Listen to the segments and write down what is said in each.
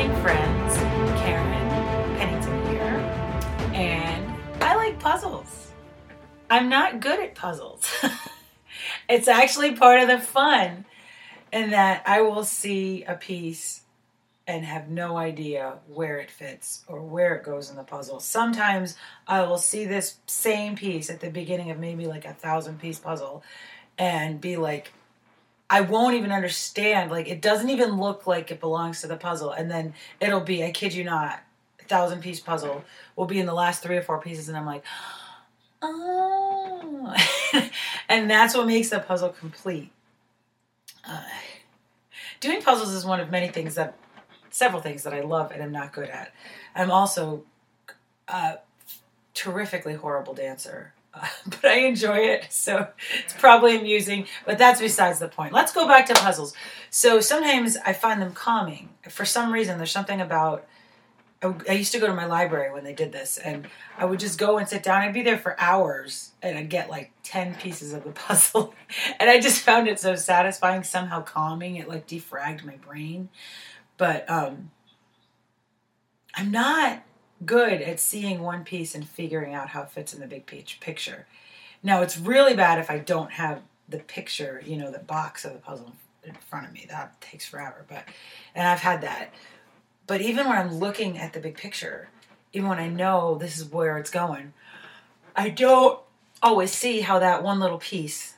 Friends. Karen Pennington here, and I like puzzles. I'm not good at puzzles. it's actually part of the fun in that I will see a piece and have no idea where it fits or where it goes in the puzzle. Sometimes I will see this same piece at the beginning of maybe like a thousand piece puzzle and be like, I won't even understand. Like, it doesn't even look like it belongs to the puzzle. And then it'll be, I kid you not, a thousand piece puzzle will be in the last three or four pieces. And I'm like, oh. and that's what makes the puzzle complete. Uh, doing puzzles is one of many things that several things that I love and am not good at. I'm also a terrifically horrible dancer. Uh, but I enjoy it, so it's probably amusing. But that's besides the point. Let's go back to puzzles. So sometimes I find them calming. For some reason, there's something about. I used to go to my library when they did this, and I would just go and sit down. I'd be there for hours, and I'd get like ten pieces of the puzzle, and I just found it so satisfying, somehow calming. It like defragged my brain. But um, I'm not good at seeing one piece and figuring out how it fits in the big picture. Now, it's really bad if I don't have the picture, you know, the box of the puzzle in front of me. That takes forever. But and I've had that. But even when I'm looking at the big picture, even when I know this is where it's going, I don't always see how that one little piece,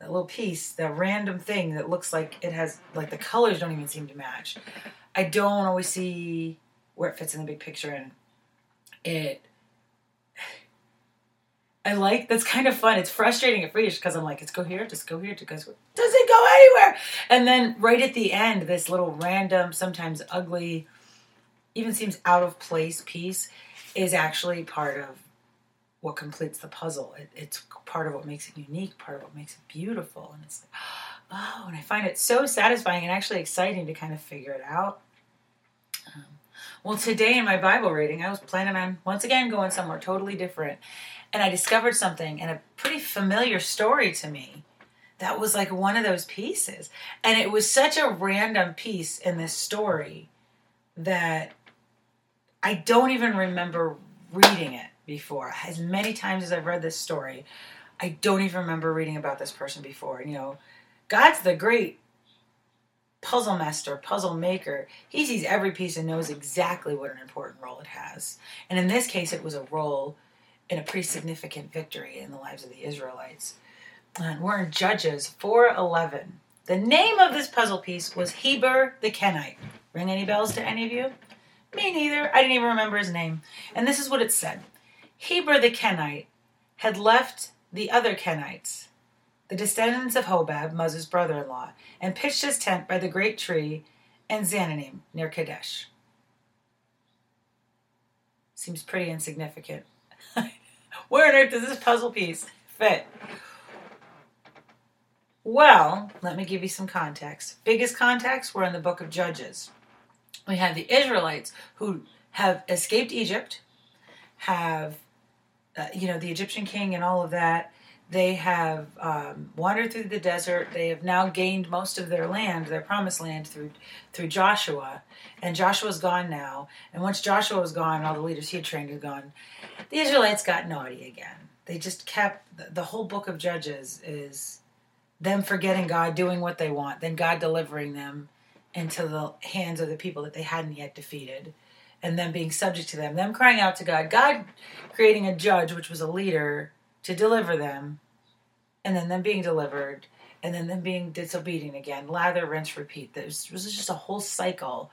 that little piece, that random thing that looks like it has like the colors don't even seem to match. I don't always see where it fits in the big picture and it I like that's kind of fun. It's frustrating at first because I'm like, it's go here, just go here, just go. Does it go anywhere? And then right at the end, this little random, sometimes ugly, even seems out of place piece is actually part of what completes the puzzle. It, it's part of what makes it unique, part of what makes it beautiful, and it's like, oh, and I find it so satisfying and actually exciting to kind of figure it out. Um, well, today in my Bible reading, I was planning on once again going somewhere totally different. And I discovered something and a pretty familiar story to me that was like one of those pieces. And it was such a random piece in this story that I don't even remember reading it before. As many times as I've read this story, I don't even remember reading about this person before. You know, God's the great puzzle master, puzzle maker. He sees every piece and knows exactly what an important role it has. And in this case, it was a role in a pretty significant victory in the lives of the Israelites. And we're in Judges 4:11. The name of this puzzle piece was Heber the Kenite. Ring any bells to any of you? Me neither. I didn't even remember his name. And this is what it said. Heber the Kenite had left the other Kenites the descendants of Hobab, Moses' brother in law, and pitched his tent by the great tree in Zaanannim near Kadesh. Seems pretty insignificant. Where on earth does this puzzle piece fit? Well, let me give you some context. Biggest context, we're in the book of Judges. We have the Israelites who have escaped Egypt, have, uh, you know, the Egyptian king and all of that, they have um, wandered through the desert. They have now gained most of their land, their promised land, through through Joshua. And Joshua's gone now. And once Joshua was gone, all the leaders he had trained are gone. The Israelites got naughty again. They just kept the whole book of Judges is them forgetting God, doing what they want, then God delivering them into the hands of the people that they hadn't yet defeated, and them being subject to them, them crying out to God, God creating a judge, which was a leader to deliver them, and then them being delivered, and then them being disobedient again. Lather, rinse, repeat. This was just a whole cycle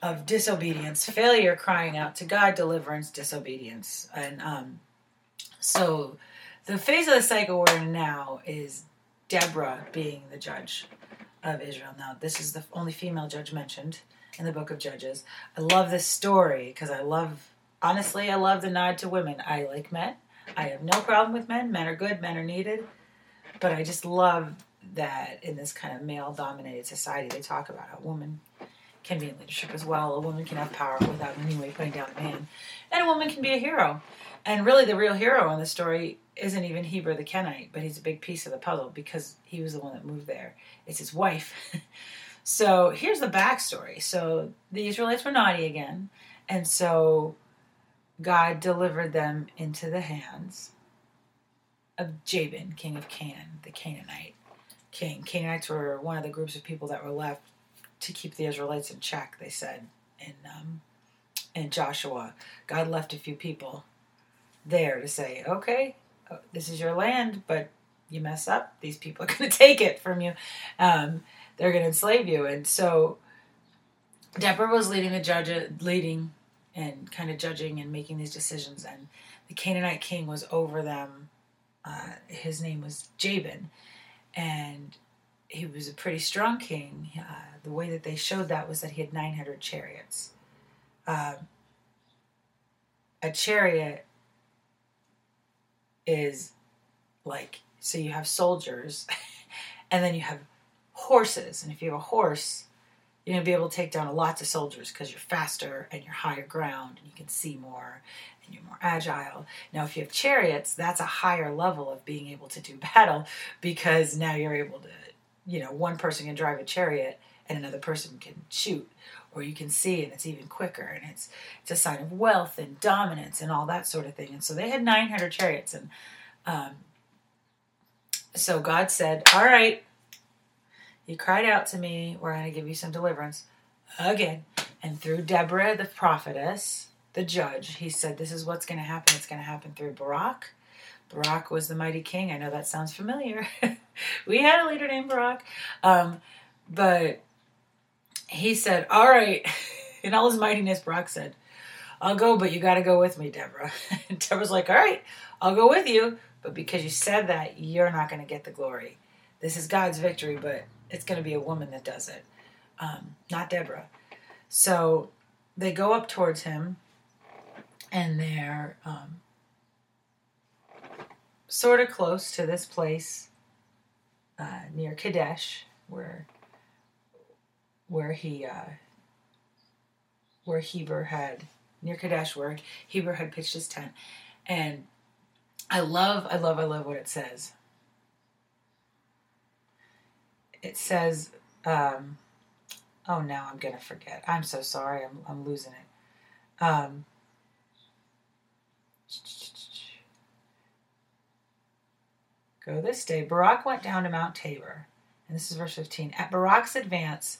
of disobedience, failure, crying out to God, deliverance, disobedience, and um, so the phase of the cycle we're in now is Deborah being the judge of Israel. Now, this is the only female judge mentioned in the book of Judges. I love this story because I love, honestly, I love the nod to women. I like men. I have no problem with men. Men are good, men are needed. But I just love that in this kind of male dominated society, they talk about a woman can be in leadership as well. A woman can have power without in any way putting down a man. And a woman can be a hero. And really, the real hero in the story isn't even Heber the Kenite, but he's a big piece of the puzzle because he was the one that moved there. It's his wife. so here's the backstory. So the Israelites were naughty again, and so God delivered them into the hands of Jabin, king of Canaan, the Canaanite king. Canaanites were one of the groups of people that were left to keep the Israelites in check. They said in um, in Joshua, God left a few people there to say, okay, uh, this is your land, but you mess up, these people are going to take it from you. Um, they're going to enslave you. And so Deborah was leading the judge, leading and kind of judging and making these decisions. And the Canaanite king was over them. Uh, his name was Jabin. And he was a pretty strong king. Uh, the way that they showed that was that he had 900 chariots. Uh, a chariot is like so you have soldiers and then you have horses and if you have a horse you're going to be able to take down lots of soldiers because you're faster and you're higher ground and you can see more and you're more agile. Now if you have chariots that's a higher level of being able to do battle because now you're able to you know one person can drive a chariot and another person can shoot or you can see and it's even quicker and it's it's a sign of wealth and dominance and all that sort of thing. And so they had 900 chariots and um, so god said all right you cried out to me we're going to give you some deliverance again and through deborah the prophetess the judge he said this is what's going to happen it's going to happen through barak barak was the mighty king i know that sounds familiar we had a leader named barak um, but he said, All right. In all his mightiness, Barak said, I'll go, but you got to go with me, Deborah. And Deborah's like, All right, I'll go with you. But because you said that, you're not going to get the glory. This is God's victory, but it's going to be a woman that does it, um, not Deborah. So they go up towards him, and they're um, sort of close to this place uh, near Kadesh, where where he uh, where Heber had near Kadesh where Heber had pitched his tent. And I love, I love, I love what it says. It says, um, oh now I'm gonna forget. I'm so sorry, I'm I'm losing it. Um, go this day. Barak went down to Mount Tabor. And this is verse 15. At Barak's advance,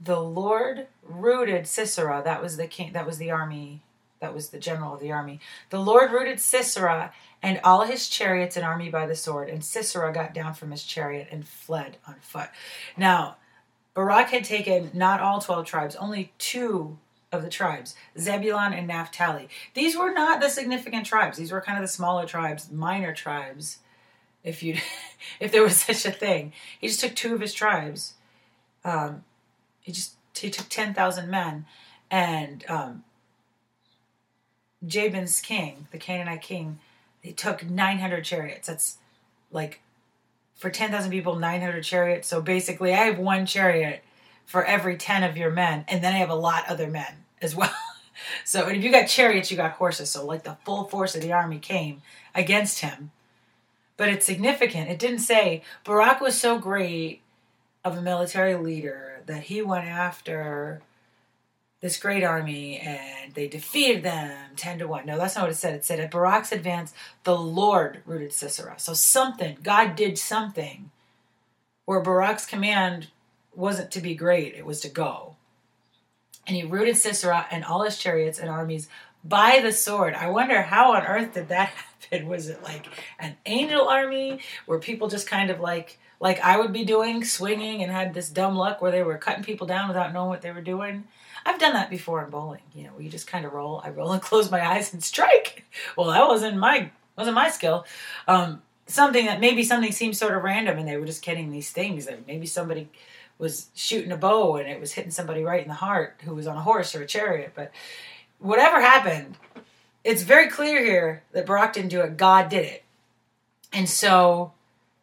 the Lord rooted Sisera. That was the king. That was the army. That was the general of the army. The Lord rooted Sisera and all his chariots and army by the sword. And Sisera got down from his chariot and fled on foot. Now, Barak had taken not all twelve tribes, only two of the tribes, Zebulun and Naphtali. These were not the significant tribes. These were kind of the smaller tribes, minor tribes, if you, if there was such a thing. He just took two of his tribes. Um, he just he took ten thousand men, and um, Jabin's king, the Canaanite king, he took nine hundred chariots. That's like for ten thousand people, nine hundred chariots. So basically, I have one chariot for every ten of your men, and then I have a lot other men as well. so and if you got chariots, you got horses. So like the full force of the army came against him. But it's significant. It didn't say Barak was so great of a military leader that he went after this great army and they defeated them 10 to 1. No, that's not what it said. It said at Barak's advance, the Lord rooted Sisera. So something, God did something where Barak's command wasn't to be great, it was to go. And he rooted Sisera and all his chariots and armies by the sword. I wonder how on earth did that happen? Was it like an angel army where people just kind of like like I would be doing, swinging, and had this dumb luck where they were cutting people down without knowing what they were doing. I've done that before in bowling. You know, where you just kind of roll. I roll and close my eyes and strike. Well, that wasn't my wasn't my skill. Um, something that maybe something seemed sort of random and they were just getting these things that maybe somebody was shooting a bow and it was hitting somebody right in the heart who was on a horse or a chariot. But whatever happened, it's very clear here that Barak didn't do it. God did it. And so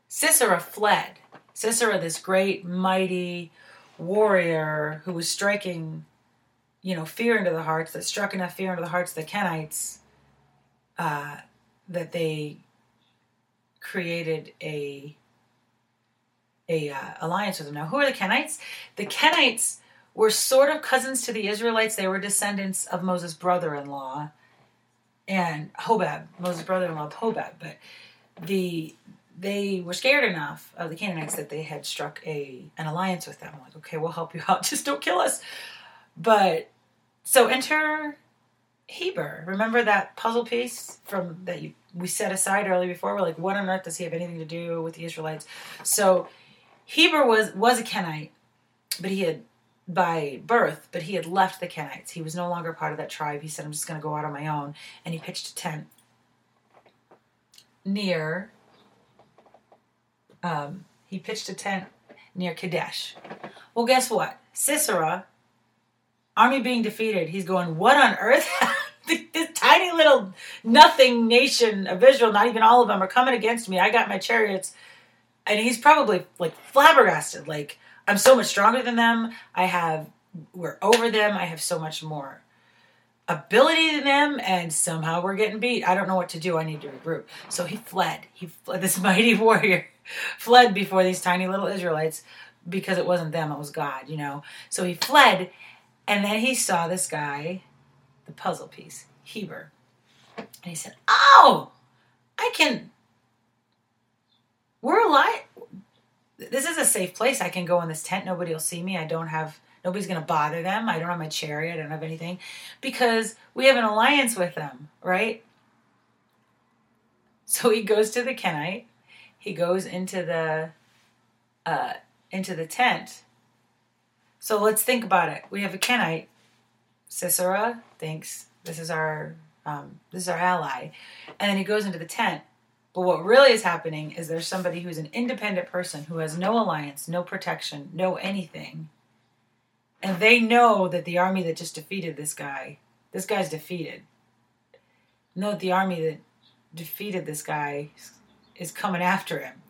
Sisera fled. Sisera, this great, mighty warrior who was striking, you know, fear into the hearts, that struck enough fear into the hearts of the Kenites uh, that they created a a uh, alliance with them. Now, who are the Kenites? The Kenites were sort of cousins to the Israelites. They were descendants of Moses' brother-in-law and Hobab, Moses' brother-in-law Hobab. But the they were scared enough of the Canaanites that they had struck a an alliance with them. Like, okay, we'll help you out. Just don't kill us. But so enter Heber. Remember that puzzle piece from that you we set aside earlier before? We're like, what on earth does he have anything to do with the Israelites? So Heber was was a Kenite, but he had by birth, but he had left the Kenites. He was no longer part of that tribe. He said, I'm just going to go out on my own. And he pitched a tent near, um, he pitched a tent near Kadesh. Well, guess what? Sisera, army being defeated, he's going, What on earth? this tiny little nothing nation of Israel, not even all of them, are coming against me. I got my chariots. And he's probably like flabbergasted, like, I'm so much stronger than them. I have, we're over them. I have so much more ability than them, and somehow we're getting beat. I don't know what to do. I need to regroup. So he fled. He fled. This mighty warrior fled before these tiny little Israelites because it wasn't them, it was God, you know. So he fled, and then he saw this guy, the puzzle piece, Heber. And he said, Oh, I can. We're alive this is a safe place. I can go in this tent. Nobody will see me. I don't have nobody's going to bother them. I don't have my chariot. I don't have anything because we have an alliance with them, right? So he goes to the Kenite. He goes into the uh, into the tent. So let's think about it. We have a Kenite. Sisera thinks this is our um, this is our ally, and then he goes into the tent but what really is happening is there's somebody who's an independent person who has no alliance, no protection, no anything. And they know that the army that just defeated this guy, this guy's defeated. Know that the army that defeated this guy is coming after him.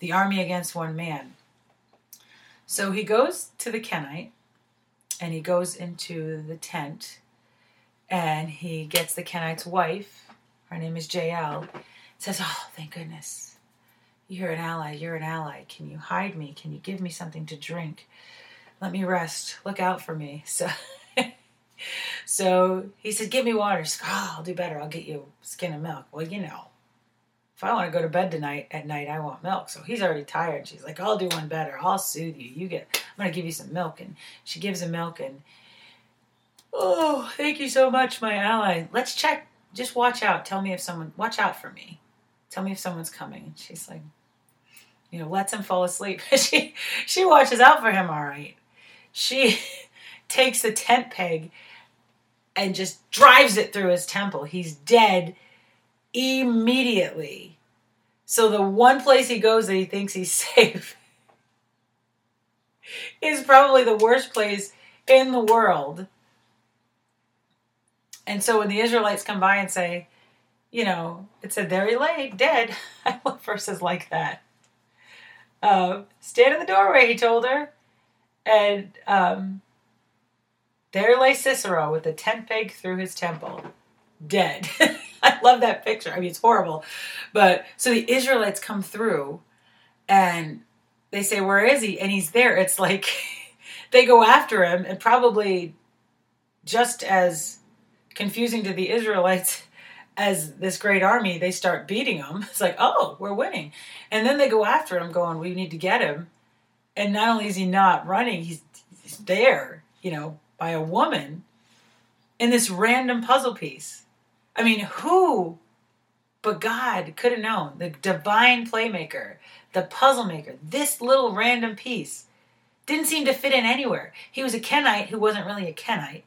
The army against one man. So he goes to the Kenite and he goes into the tent and he gets the Kenite's wife. Her name is Jael says, Oh, thank goodness. You're an ally. You're an ally. Can you hide me? Can you give me something to drink? Let me rest. Look out for me. So, so he said, Give me water. Oh, I'll do better. I'll get you a skin and milk. Well, you know, if I want to go to bed tonight at night, I want milk. So he's already tired. She's like, I'll do one better. I'll soothe you. You get. I'm gonna give you some milk. And she gives him milk. And oh, thank you so much, my ally. Let's check. Just watch out. Tell me if someone. Watch out for me. Tell me if someone's coming. And she's like, you know, lets him fall asleep. she she watches out for him all right. She takes a tent peg and just drives it through his temple. He's dead immediately. So the one place he goes that he thinks he's safe is probably the worst place in the world. And so when the Israelites come by and say, you know, it said, there he lay, dead. I love verses like that. Uh, stand in the doorway, he told her. And um, there lay Sisera with a tent peg through his temple, dead. I love that picture. I mean, it's horrible. But so the Israelites come through and they say, Where is he? And he's there. It's like they go after him, and probably just as confusing to the Israelites as this great army, they start beating him. It's like, oh, we're winning. And then they go after him, going, we need to get him. And not only is he not running, he's, he's there, you know, by a woman in this random puzzle piece. I mean, who but God could have known? The divine playmaker, the puzzle maker, this little random piece didn't seem to fit in anywhere. He was a Kenite who wasn't really a Kenite.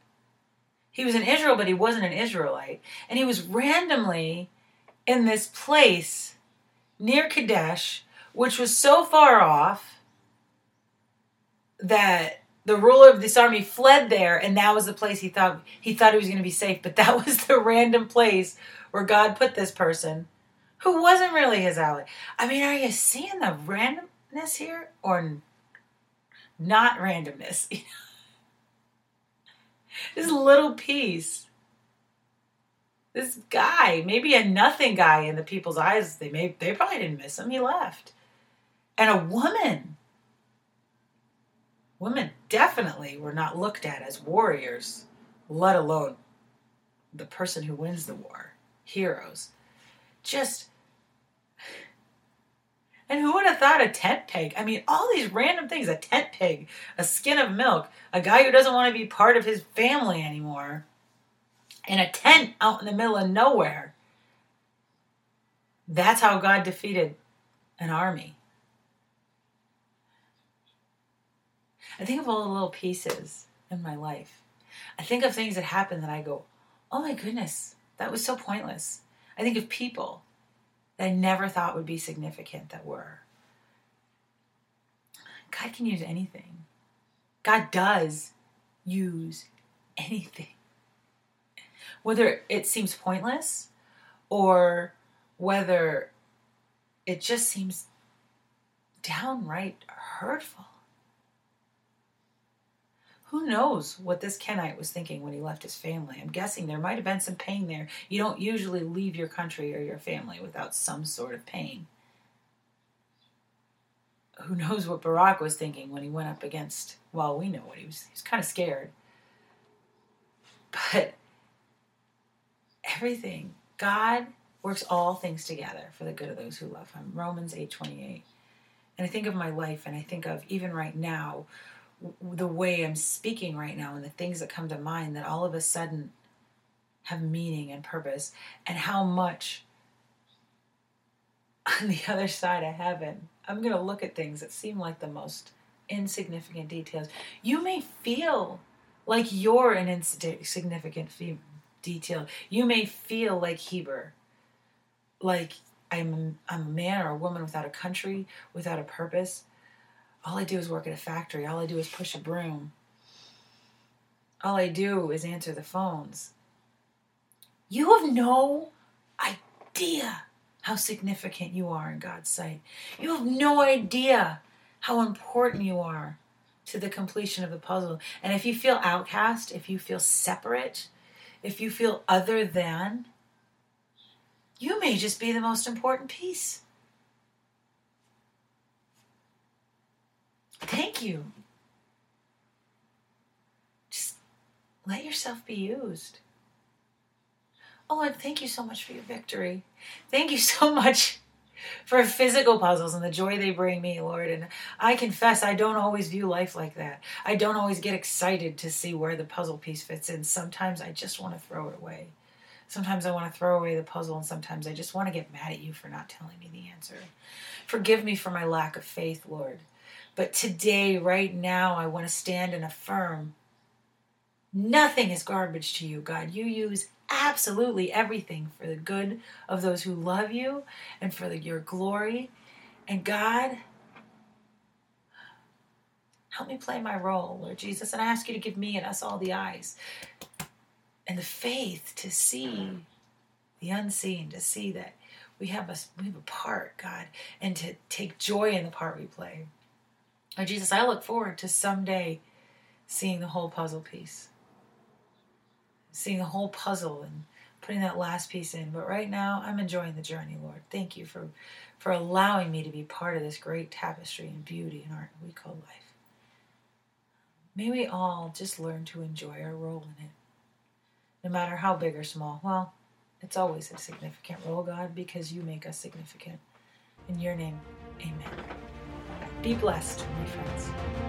He was in Israel, but he wasn't an Israelite. And he was randomly in this place near Kadesh, which was so far off that the ruler of this army fled there, and that was the place he thought he thought he was going to be safe. But that was the random place where God put this person, who wasn't really his ally. I mean, are you seeing the randomness here, or not randomness? this little piece this guy, maybe a nothing guy in the people's eyes, they may they probably didn't miss him. He left. And a woman. Women definitely were not looked at as warriors, let alone the person who wins the war. Heroes. Just and who would have thought a tent peg? I mean, all these random things a tent peg, a skin of milk, a guy who doesn't want to be part of his family anymore in a tent out in the middle of nowhere. That's how God defeated an army. I think of all the little pieces in my life. I think of things that happen that I go, oh my goodness, that was so pointless. I think of people that I never thought would be significant that were. God can use anything. God does use anything whether it seems pointless or whether it just seems downright hurtful. Who knows what this Kenite was thinking when he left his family? I'm guessing there might have been some pain there. You don't usually leave your country or your family without some sort of pain. Who knows what Barak was thinking when he went up against, well, we know what he was, he was kind of scared. But everything. God works all things together for the good of those who love him. Romans 8:28. And I think of my life and I think of even right now the way I'm speaking right now and the things that come to mind that all of a sudden have meaning and purpose and how much on the other side of heaven I'm going to look at things that seem like the most insignificant details. You may feel like you're an insignificant detail. You may feel like Heber, like I'm, I'm a man or a woman without a country, without a purpose. All I do is work at a factory. All I do is push a broom. All I do is answer the phones. You have no idea how significant you are in God's sight. You have no idea how important you are to the completion of the puzzle. And if you feel outcast, if you feel separate, if you feel other than, you may just be the most important piece. Thank you. Just let yourself be used. Oh, Lord, thank you so much for your victory. Thank you so much for physical puzzles and the joy they bring me, Lord. And I confess I don't always view life like that. I don't always get excited to see where the puzzle piece fits in. Sometimes I just want to throw it away. Sometimes I want to throw away the puzzle, and sometimes I just want to get mad at you for not telling me the answer. Forgive me for my lack of faith, Lord. But today, right now, I want to stand and affirm nothing is garbage to you, God. You use absolutely everything for the good of those who love you and for the, your glory. And God, help me play my role, Lord Jesus. And I ask you to give me and us all the eyes and the faith to see the unseen, to see that we have a we have a part, God, and to take joy in the part we play. Lord Jesus, I look forward to someday seeing the whole puzzle piece seeing the whole puzzle and putting that last piece in. But right now, I'm enjoying the journey, Lord. Thank you for, for allowing me to be part of this great tapestry and beauty and art we call life. May we all just learn to enjoy our role in it, no matter how big or small. Well, it's always a significant role, God, because you make us significant. In your name, amen. Be blessed, my friends.